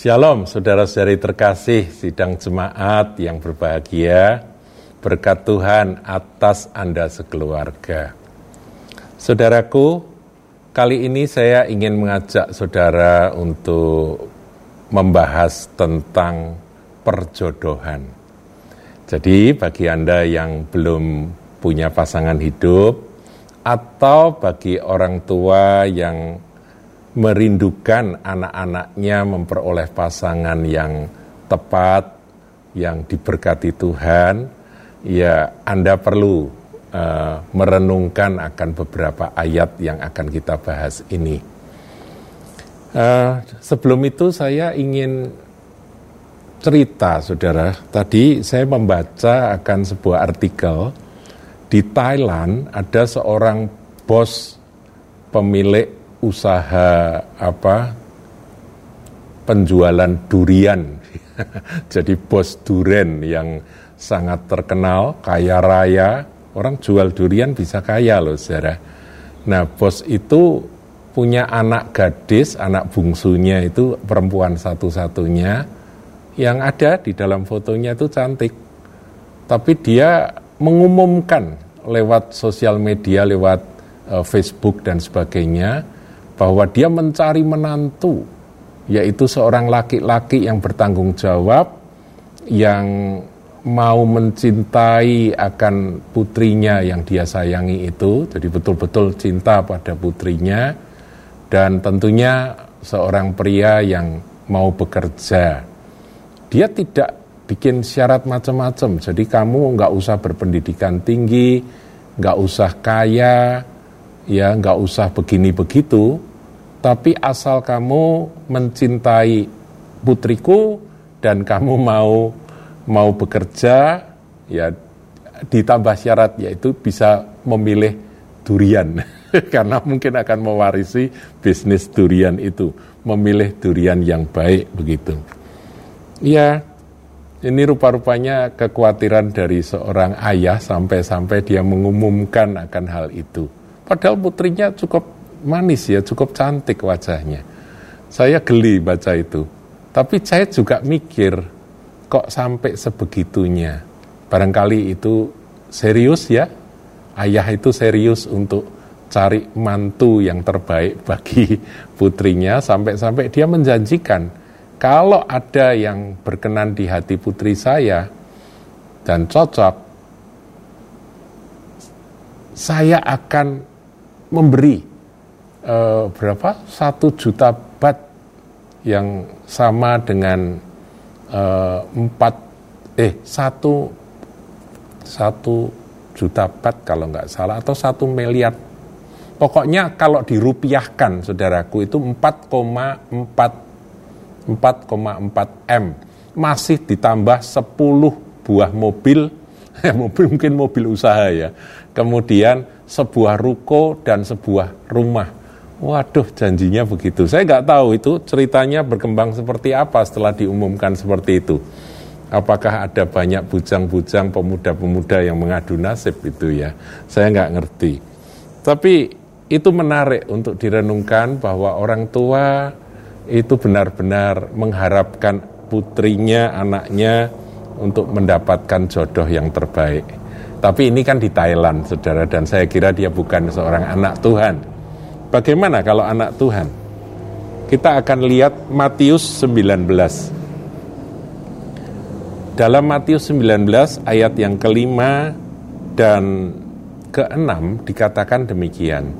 Shalom saudara-saudari terkasih sidang jemaat yang berbahagia berkat Tuhan atas Anda sekeluarga. Saudaraku, kali ini saya ingin mengajak saudara untuk membahas tentang perjodohan. Jadi bagi Anda yang belum punya pasangan hidup atau bagi orang tua yang merindukan anak-anaknya memperoleh pasangan yang tepat, yang diberkati Tuhan, ya Anda perlu uh, merenungkan akan beberapa ayat yang akan kita bahas ini. Uh, sebelum itu saya ingin cerita, saudara. Tadi saya membaca akan sebuah artikel di Thailand ada seorang bos pemilik usaha apa penjualan durian. Jadi bos durian yang sangat terkenal, kaya raya. Orang jual durian bisa kaya loh, saudara. Nah, bos itu punya anak gadis, anak bungsunya itu perempuan satu-satunya yang ada di dalam fotonya itu cantik. Tapi dia mengumumkan lewat sosial media, lewat uh, Facebook dan sebagainya, bahwa dia mencari menantu, yaitu seorang laki-laki yang bertanggung jawab, yang mau mencintai akan putrinya yang dia sayangi itu, jadi betul-betul cinta pada putrinya, dan tentunya seorang pria yang mau bekerja. Dia tidak bikin syarat macam-macam, jadi kamu nggak usah berpendidikan tinggi, nggak usah kaya, ya nggak usah begini begitu, tapi asal kamu mencintai putriku dan kamu mau mau bekerja ya ditambah syarat yaitu bisa memilih durian. Karena mungkin akan mewarisi bisnis durian itu. Memilih durian yang baik begitu. Ya ini rupa-rupanya kekhawatiran dari seorang ayah sampai-sampai dia mengumumkan akan hal itu. Padahal putrinya cukup manis ya, cukup cantik wajahnya. Saya geli baca itu. Tapi saya juga mikir, kok sampai sebegitunya. Barangkali itu serius ya, ayah itu serius untuk cari mantu yang terbaik bagi putrinya sampai-sampai dia menjanjikan kalau ada yang berkenan di hati putri saya dan cocok saya akan memberi eh, berapa? Satu juta bat yang sama dengan eh, empat eh satu satu juta bat kalau nggak salah atau satu miliar. Pokoknya kalau dirupiahkan saudaraku itu 4,4 4,4 m. Masih ditambah 10 buah mobil. Mobil mungkin mobil usaha ya. Kemudian sebuah ruko dan sebuah rumah Waduh, janjinya begitu. Saya nggak tahu itu ceritanya berkembang seperti apa setelah diumumkan seperti itu. Apakah ada banyak bujang-bujang pemuda-pemuda yang mengadu nasib itu ya? Saya nggak ngerti. Tapi itu menarik untuk direnungkan bahwa orang tua itu benar-benar mengharapkan putrinya, anaknya untuk mendapatkan jodoh yang terbaik. Tapi ini kan di Thailand, saudara, dan saya kira dia bukan seorang anak Tuhan Bagaimana kalau anak Tuhan? Kita akan lihat Matius 19. Dalam Matius 19 ayat yang kelima dan keenam dikatakan demikian.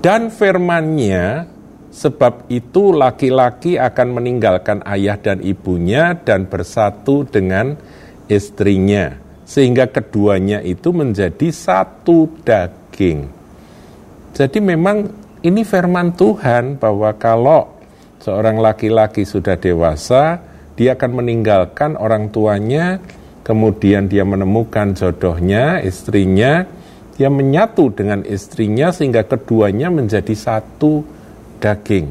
Dan firmannya, sebab itu laki-laki akan meninggalkan ayah dan ibunya dan bersatu dengan istrinya. Sehingga keduanya itu menjadi satu daging. Jadi memang ini firman Tuhan bahwa kalau seorang laki-laki sudah dewasa, dia akan meninggalkan orang tuanya, kemudian dia menemukan jodohnya, istrinya, dia menyatu dengan istrinya sehingga keduanya menjadi satu daging.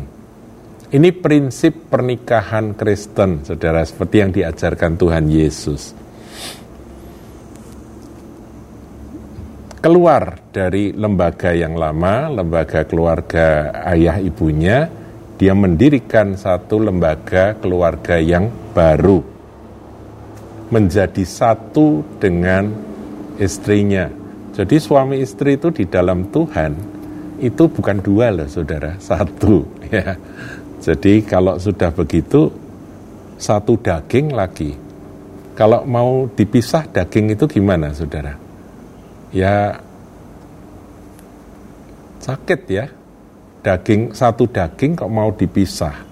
Ini prinsip pernikahan Kristen, saudara, seperti yang diajarkan Tuhan Yesus. Keluar dari lembaga yang lama, lembaga keluarga ayah ibunya, dia mendirikan satu lembaga keluarga yang baru menjadi satu dengan istrinya. Jadi suami istri itu di dalam Tuhan itu bukan dua loh saudara, satu ya. Jadi kalau sudah begitu satu daging lagi. Kalau mau dipisah daging itu gimana saudara? Ya sakit ya. Daging satu daging kok mau dipisah.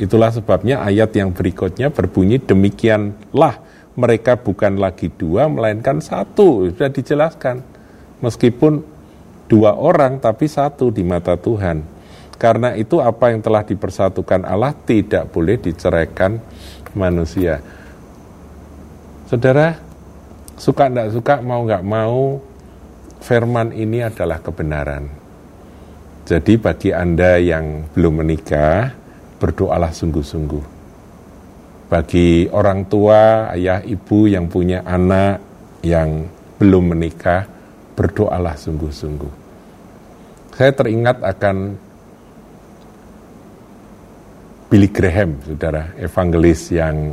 Itulah sebabnya ayat yang berikutnya berbunyi demikianlah. Mereka bukan lagi dua melainkan satu. Sudah dijelaskan. Meskipun dua orang tapi satu di mata Tuhan. Karena itu apa yang telah dipersatukan Allah tidak boleh diceraikan manusia. Saudara suka tidak suka mau nggak mau firman ini adalah kebenaran jadi bagi anda yang belum menikah berdoalah sungguh-sungguh bagi orang tua, ayah, ibu yang punya anak yang belum menikah, berdoalah sungguh-sungguh. Saya teringat akan Billy Graham, saudara, evangelis yang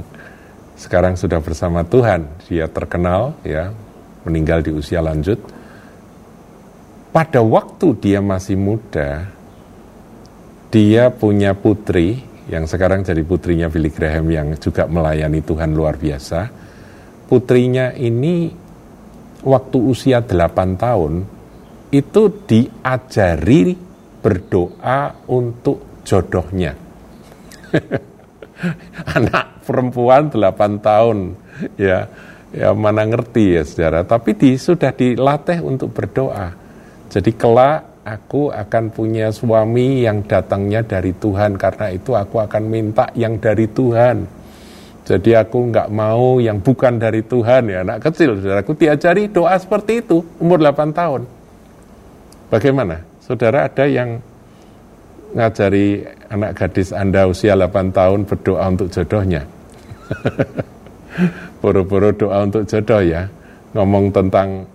sekarang sudah bersama Tuhan. Dia terkenal, ya, meninggal di usia lanjut. Pada waktu dia masih muda, dia punya putri yang sekarang jadi putrinya Billy Graham yang juga melayani Tuhan luar biasa. Putrinya ini waktu usia 8 tahun itu diajari berdoa untuk jodohnya. Anak perempuan 8 tahun. Ya ya mana ngerti ya saudara tapi di, sudah dilatih untuk berdoa. Jadi kelak aku akan punya suami yang datangnya dari Tuhan. Karena itu aku akan minta yang dari Tuhan. Jadi aku nggak mau yang bukan dari Tuhan. Ya anak kecil saudara aku diajari doa seperti itu. Umur 8 tahun. Bagaimana? Saudara ada yang ngajari anak gadis anda usia 8 tahun berdoa untuk jodohnya boro-boro doa untuk jodoh ya ngomong tentang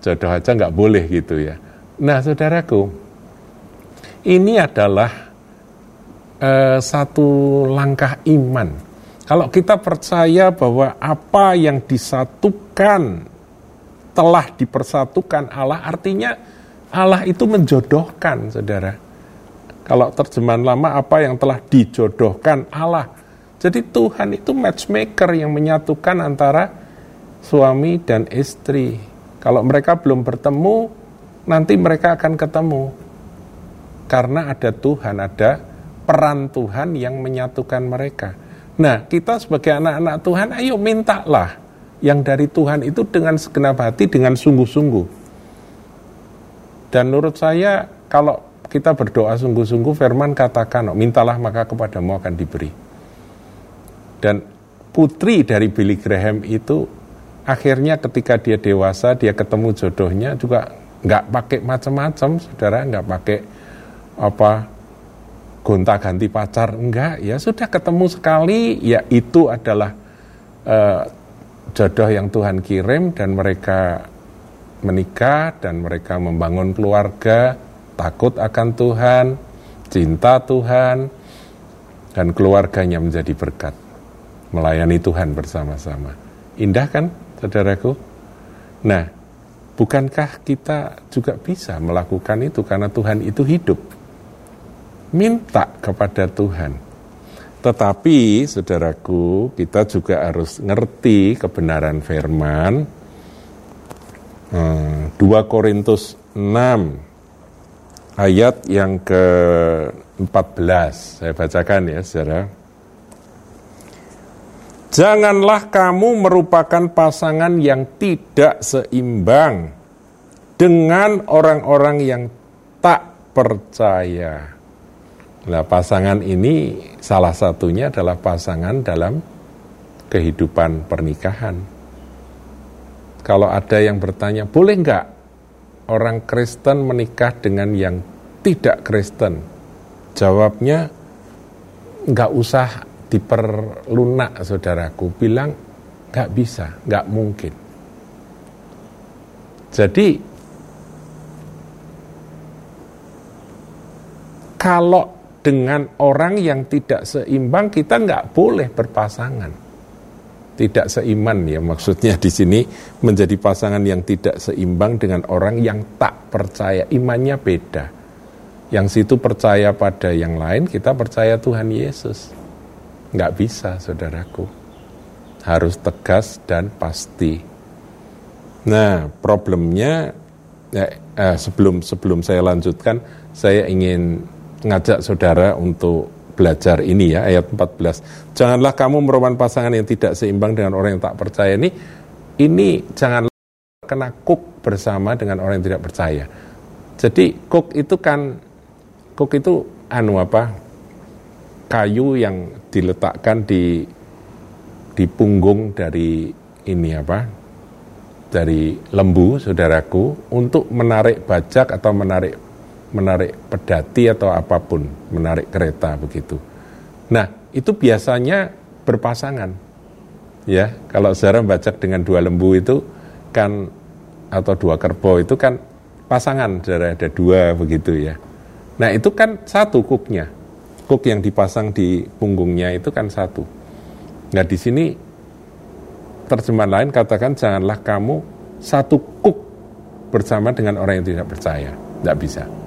jodoh aja nggak boleh gitu ya Nah, saudaraku, ini adalah uh, satu langkah iman. Kalau kita percaya bahwa apa yang disatukan telah dipersatukan Allah, artinya Allah itu menjodohkan, saudara. Kalau terjemahan lama, apa yang telah dijodohkan Allah. Jadi Tuhan itu matchmaker yang menyatukan antara suami dan istri. Kalau mereka belum bertemu, nanti mereka akan ketemu. Karena ada Tuhan, ada peran Tuhan yang menyatukan mereka. Nah, kita sebagai anak-anak Tuhan, ayo mintalah yang dari Tuhan itu dengan segenap hati, dengan sungguh-sungguh. Dan menurut saya, kalau kita berdoa sungguh-sungguh, firman katakan, mintalah maka kepadamu akan diberi. Dan putri dari Billy Graham itu akhirnya ketika dia dewasa, dia ketemu jodohnya juga nggak pakai macam-macam, saudara nggak pakai apa gonta-ganti pacar, enggak ya sudah ketemu sekali, ya itu adalah uh, jodoh yang Tuhan kirim dan mereka menikah dan mereka membangun keluarga, takut akan Tuhan, cinta Tuhan, dan keluarganya menjadi berkat, melayani Tuhan bersama-sama. Indah kan, saudaraku? Nah, Bukankah kita juga bisa melakukan itu karena Tuhan itu hidup? Minta kepada Tuhan. Tetapi, saudaraku, kita juga harus ngerti kebenaran firman. 2 hmm, Korintus 6 ayat yang ke-14. Saya bacakan ya, saudara. Janganlah kamu merupakan pasangan yang tidak seimbang dengan orang-orang yang tak percaya. Nah, pasangan ini salah satunya adalah pasangan dalam kehidupan pernikahan. Kalau ada yang bertanya, boleh nggak orang Kristen menikah dengan yang tidak Kristen? Jawabnya, nggak usah diperlunak saudaraku bilang nggak bisa nggak mungkin jadi kalau dengan orang yang tidak seimbang kita nggak boleh berpasangan. Tidak seiman ya maksudnya di sini menjadi pasangan yang tidak seimbang dengan orang yang tak percaya. Imannya beda. Yang situ percaya pada yang lain, kita percaya Tuhan Yesus. Nggak bisa saudaraku. Harus tegas dan pasti. Nah problemnya ya, eh, sebelum sebelum saya lanjutkan, saya ingin ngajak saudara untuk belajar ini ya ayat 14. Janganlah kamu merupakan pasangan yang tidak seimbang dengan orang yang tak percaya ini. Ini janganlah kena kuk bersama dengan orang yang tidak percaya. Jadi kuk itu kan kuk itu anu apa? kayu yang diletakkan di di punggung dari ini apa? dari lembu saudaraku untuk menarik bajak atau menarik menarik pedati atau apa pun, menarik kereta begitu. Nah, itu biasanya berpasangan. Ya, kalau saudara bajak dengan dua lembu itu kan atau dua kerbau itu kan pasangan, saudara ada dua begitu ya. Nah, itu kan satu kuknya. Kuk yang dipasang di punggungnya itu kan satu. Nah, di sini terjemahan lain katakan janganlah kamu satu kuk bersama dengan orang yang tidak percaya. Tidak bisa.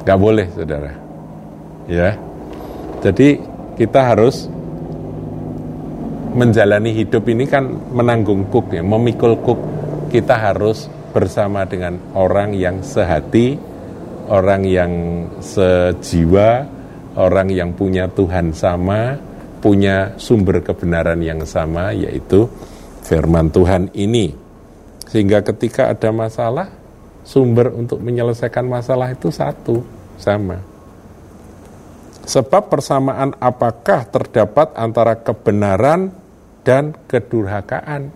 Gak boleh, saudara. Ya, jadi kita harus menjalani hidup ini kan menanggung kuk ya, memikul kuk. Kita harus bersama dengan orang yang sehati, orang yang sejiwa, orang yang punya Tuhan sama, punya sumber kebenaran yang sama, yaitu firman Tuhan ini. Sehingga ketika ada masalah, sumber untuk menyelesaikan masalah itu satu, sama. Sebab persamaan apakah terdapat antara kebenaran dan kedurhakaan.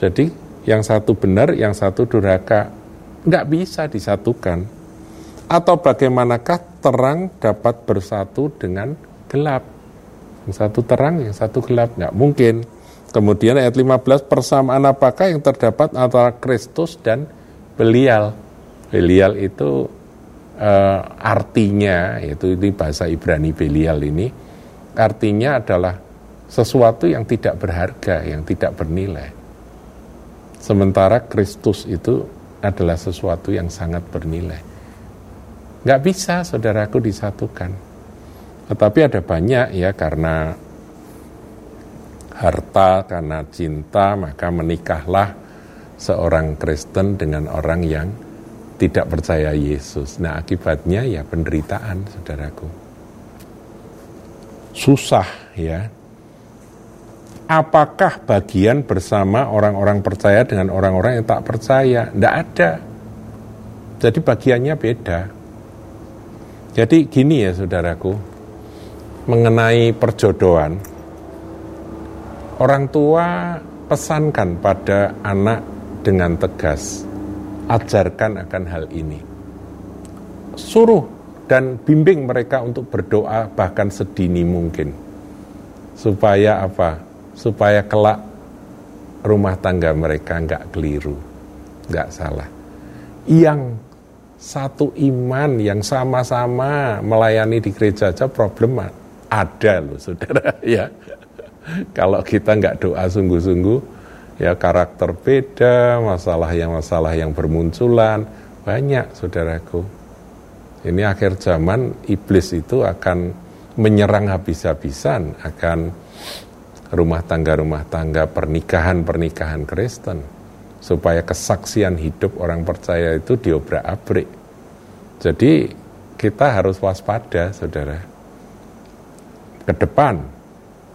Jadi yang satu benar, yang satu durhaka. Nggak bisa disatukan. Atau bagaimanakah terang dapat bersatu dengan gelap. Yang satu terang, yang satu gelap. Nggak mungkin. Kemudian ayat 15, persamaan apakah yang terdapat antara Kristus dan Belial. Belial itu uh, artinya, itu ini bahasa Ibrani Belial ini, artinya adalah sesuatu yang tidak berharga, yang tidak bernilai. Sementara Kristus itu adalah sesuatu yang sangat bernilai. Nggak bisa saudaraku disatukan. Tetapi ada banyak ya karena harta, karena cinta, maka menikahlah seorang Kristen dengan orang yang tidak percaya Yesus. Nah, akibatnya ya penderitaan, saudaraku. Susah ya. Apakah bagian bersama orang-orang percaya dengan orang-orang yang tak percaya? Tidak ada. Jadi bagiannya beda. Jadi gini ya saudaraku, mengenai perjodohan, orang tua pesankan pada anak dengan tegas. Ajarkan akan hal ini. Suruh dan bimbing mereka untuk berdoa bahkan sedini mungkin. Supaya apa? Supaya kelak rumah tangga mereka nggak keliru, nggak salah. Yang satu iman yang sama-sama melayani di gereja aja problem ada loh saudara ya. Kalau kita nggak doa sungguh-sungguh, ya karakter beda, masalah yang masalah yang bermunculan banyak saudaraku. Ini akhir zaman iblis itu akan menyerang habis-habisan akan rumah tangga-rumah tangga pernikahan-pernikahan Kristen supaya kesaksian hidup orang percaya itu diobrak-abrik. Jadi kita harus waspada, saudara. Ke depan,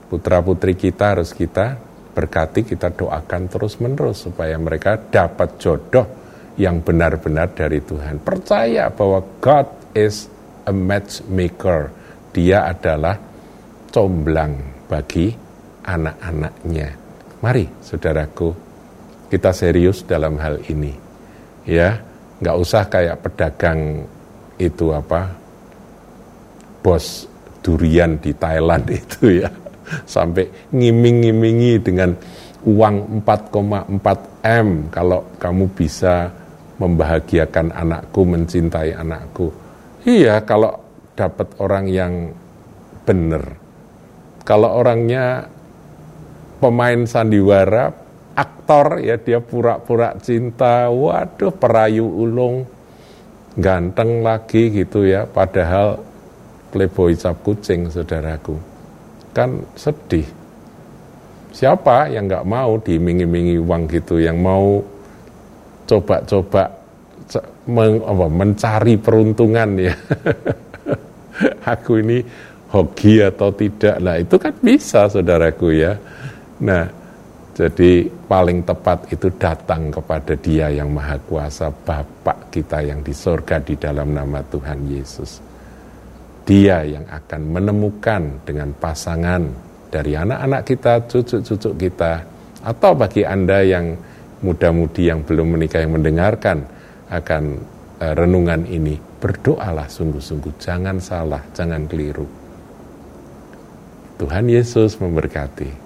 putra-putri kita harus kita berkati kita doakan terus-menerus supaya mereka dapat jodoh yang benar-benar dari Tuhan. Percaya bahwa God is a matchmaker. Dia adalah comblang bagi anak-anaknya. Mari, saudaraku, kita serius dalam hal ini. Ya, nggak usah kayak pedagang itu apa, bos durian di Thailand itu ya sampai ngiming-ngimingi dengan uang 4,4 M kalau kamu bisa membahagiakan anakku, mencintai anakku. Iya, kalau dapat orang yang benar. Kalau orangnya pemain sandiwara, aktor ya dia pura-pura cinta, waduh perayu ulung, ganteng lagi gitu ya, padahal playboy cap kucing saudaraku. Kan sedih. Siapa yang nggak mau diiming-imingi uang gitu, yang mau coba-coba mencari peruntungan ya. Aku ini hoki atau tidak. Nah, itu kan bisa saudaraku ya. Nah, jadi paling tepat itu datang kepada Dia yang Maha Kuasa, Bapak kita yang di sorga di dalam nama Tuhan Yesus. Dia yang akan menemukan dengan pasangan dari anak-anak kita, cucu-cucu kita, atau bagi Anda yang muda-mudi yang belum menikah yang mendengarkan akan uh, renungan ini, berdoalah sungguh-sungguh, jangan salah, jangan keliru. Tuhan Yesus memberkati.